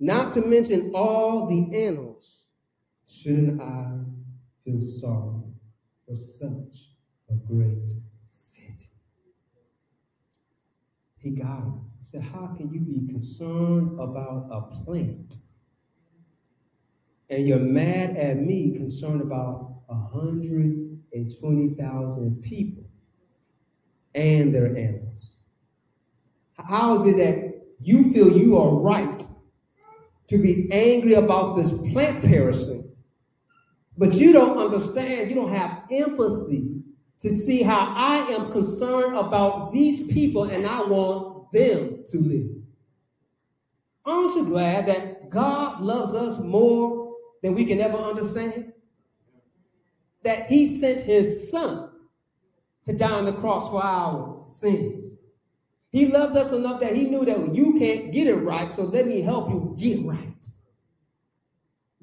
not to mention all the animals, shouldn't I feel sorrow for such a great city? He got him. He said, How can you be concerned about a plant? And you're mad at me concerned about 120,000 people and their animals. How is it that you feel you are right to be angry about this plant perishing, but you don't understand, you don't have empathy to see how I am concerned about these people and I want them to live? Aren't you glad that God loves us more than we can ever understand? That He sent His Son to die on the cross for our sins. He loved us enough that he knew that you can't get it right, so let me help you get right.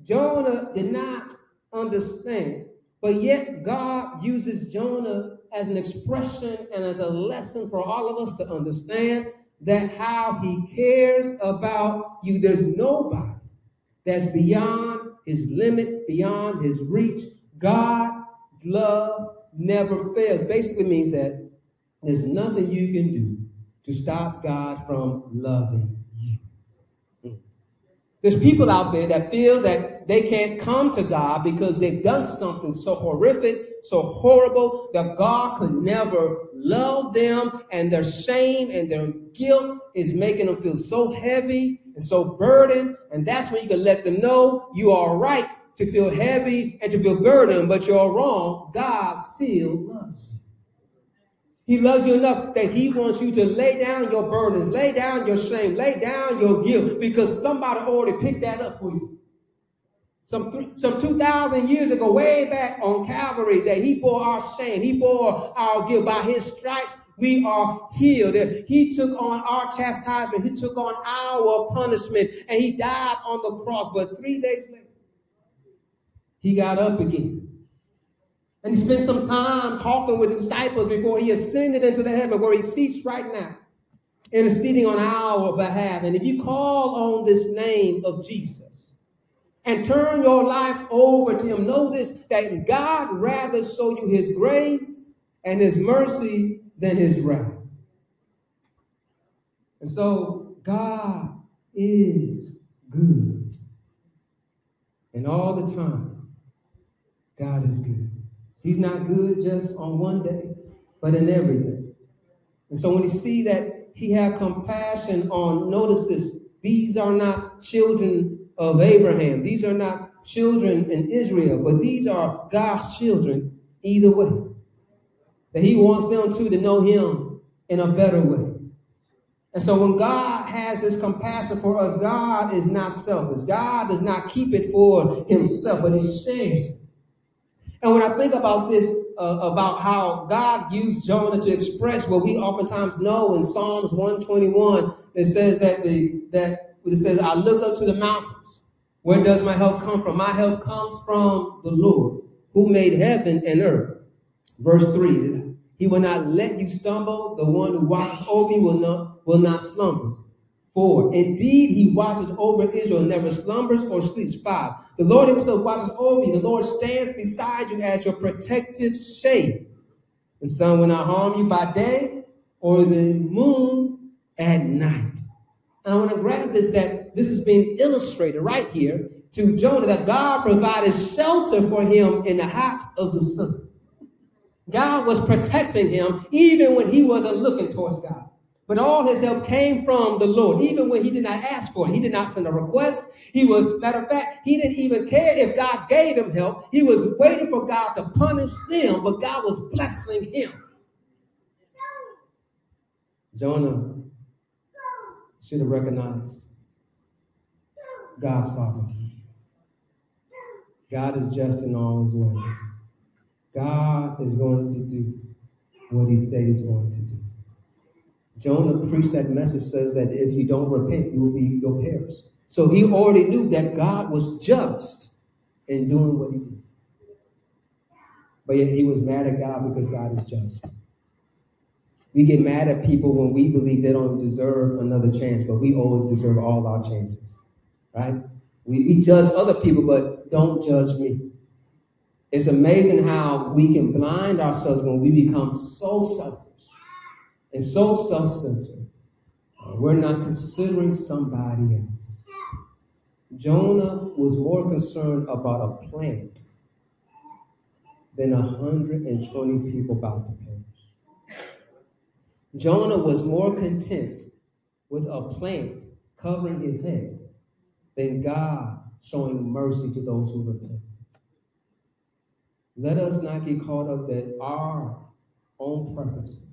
Jonah did not understand, but yet God uses Jonah as an expression and as a lesson for all of us to understand that how he cares about you. There's nobody that's beyond his limit, beyond his reach. God love never fails. Basically means that there's nothing you can do to stop God from loving you. Hmm. There's people out there that feel that they can't come to God because they've done something so horrific, so horrible, that God could never love them, and their shame and their guilt is making them feel so heavy and so burdened. And that's when you can let them know you are right to feel heavy and to feel burdened, but you're wrong. God still loves you. He loves you enough that he wants you to lay down your burdens, lay down your shame, lay down your guilt, because somebody already picked that up for you. Some, some 2,000 years ago, way back on Calvary, that he bore our shame, he bore our guilt. By his stripes, we are healed. He took on our chastisement, he took on our punishment, and he died on the cross. But three days later, he got up again. And he spent some time talking with the disciples before he ascended into the heaven where he seats right now, interceding on our behalf. And if you call on this name of Jesus and turn your life over to him, know this that God rather show you his grace and his mercy than his wrath. And so God is good. And all the time, God is good. He's not good just on one day, but in every day. And so when you see that he had compassion on, notice this, these are not children of Abraham. These are not children in Israel, but these are God's children either way. That he wants them to, to know him in a better way. And so when God has his compassion for us, God is not selfish. God does not keep it for himself, but he shares it. And when I think about this, uh, about how God used Jonah to express what we oftentimes know in Psalms 121, it says that the that it says, I look up to the mountains. Where does my help come from? My help comes from the Lord, who made heaven and earth. Verse 3. He will not let you stumble. The one who watches over you will not, will not slumber. Four. Indeed, he watches over Israel, never slumbers or sleeps. Five. The Lord himself watches over you. The Lord stands beside you as your protective shade. The sun will not harm you by day or the moon at night. And I want to grab this that this is being illustrated right here to Jonah that God provided shelter for him in the heart of the sun. God was protecting him even when he wasn't looking towards God. But all his help came from the Lord, even when he did not ask for it. He did not send a request. He was, matter of fact, he didn't even care if God gave him help. He was waiting for God to punish them, but God was blessing him. Jonah should have recognized God's sovereignty. God is just in all his ways. God is going to do what he said he's going to. Jonah preached that message says that if you don't repent, you will be you'll perish. So he already knew that God was just in doing what he did. But yet he was mad at God because God is just. We get mad at people when we believe they don't deserve another chance, but we always deserve all our chances. right? We, we judge other people, but don't judge me. It's amazing how we can blind ourselves when we become so selfish and so self centered. Uh, we're not considering somebody else. Jonah was more concerned about a plant than 120 people about to perish. Jonah was more content with a plant covering his head than God showing mercy to those who repent. Let us not get caught up that our own preferences,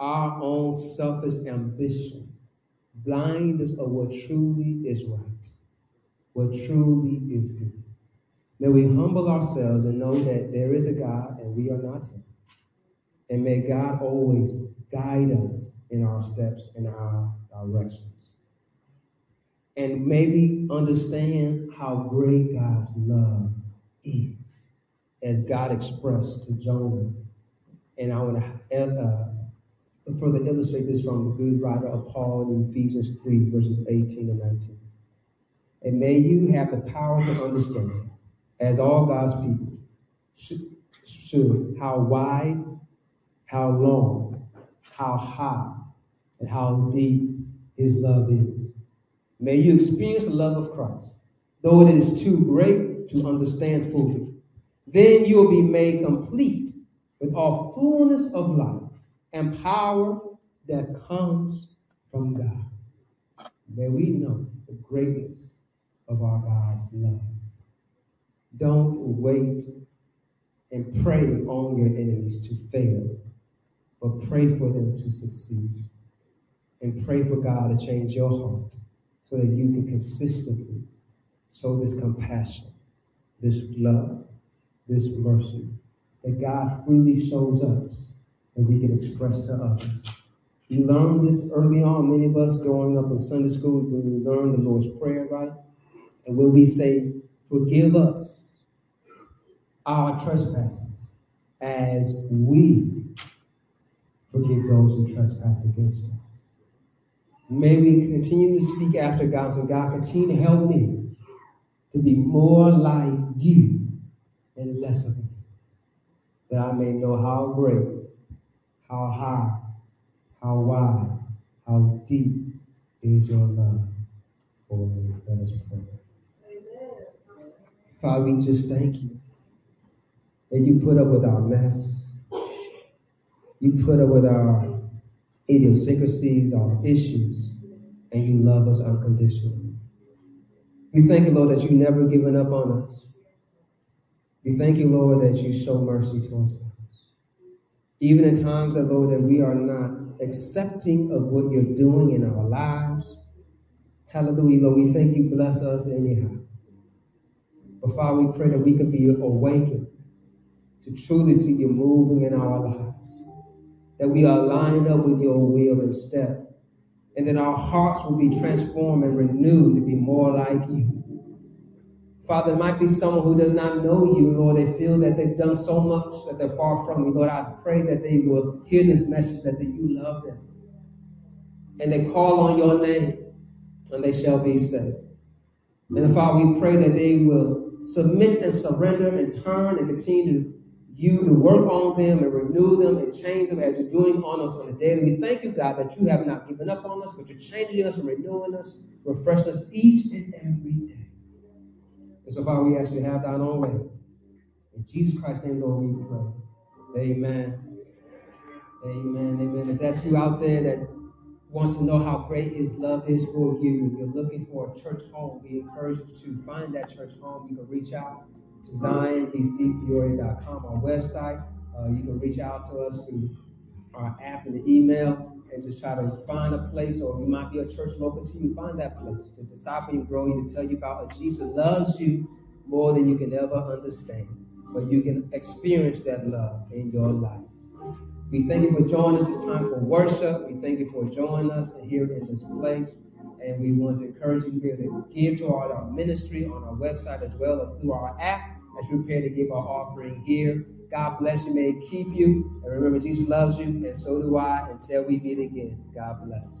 our own selfish ambition, blind us of what truly is right, what truly is good. May we humble ourselves and know that there is a God and we are not Him. And may God always guide us in our steps and our directions. And maybe understand how great God's love is as God expressed to Jonah. And I want to uh, further illustrate this from the good writer of Paul in Ephesians 3, verses 18 and 19. And may you have the power to understand, as all God's people should, should how wide, how long, how high, and how deep his love is. May you experience the love of Christ, though it is too great to understand fully. Then you will be made complete with all fullness of life and power that comes from God. May we know the greatness of our God's love. Don't wait and pray on your enemies to fail, but pray for them to succeed. And pray for God to change your heart so that you can consistently show this compassion, this love, this mercy that God freely shows us and we can express to others. We learned this early on, many of us growing up in Sunday school, when we learned the Lord's Prayer, right? And when we say, Forgive us our trespasses as we forgive those who trespass against us. May we continue to seek after God, so God continue to help me to be more like you and less of me, that I may know how great, how high, how wide, how deep is your love for me. Let us pray. Father, we just thank you that you put up with our mess. You put up with our idiosyncrasies, our issues, and you love us unconditionally. We thank you, Lord, that you never given up on us. We thank you, Lord, that you show mercy towards us. Even in times, that, Lord, that we are not accepting of what you're doing in our lives. Hallelujah, Lord. We thank you, bless us anyhow. But Father, we pray that we can be awakened to truly see you moving in our lives. That we are lined up with your will and step. And that our hearts will be transformed and renewed to be more like you. Father, it might be someone who does not know you, Lord. They feel that they've done so much that they're far from you. Lord, I pray that they will hear this message that, that you love them. And they call on your name, and they shall be saved. And Father, we pray that they will submit and surrender and turn and continue you to work on them and renew them and change them as you're doing on us on a daily. We thank you, God, that you have not given up on us, but you're changing us and renewing us, refreshing us each and every day. And so, Father, we ask you to have thine own way. In Jesus Christ's name, Lord, we pray. Amen. Amen. Amen. If that's you out there that wants to know how great his love is for you, you're looking for a church home, we encourage you to find that church home. You can reach out to zionbcpeoria.com, our website. Uh, you can reach out to us through our app and the email and just try to find a place, or you might be a church local to you, find that place to disciple you, grow you, to tell you about how Jesus loves you more than you can ever understand. But you can experience that love in your life. We thank you for joining us It's time for worship. We thank you for joining us here in this place. And we want to encourage you to give to our, our ministry on our website as well as through our app as we prepare to give our offering here. God bless you. May keep you. And remember, Jesus loves you, and so do I. Until we meet again, God bless.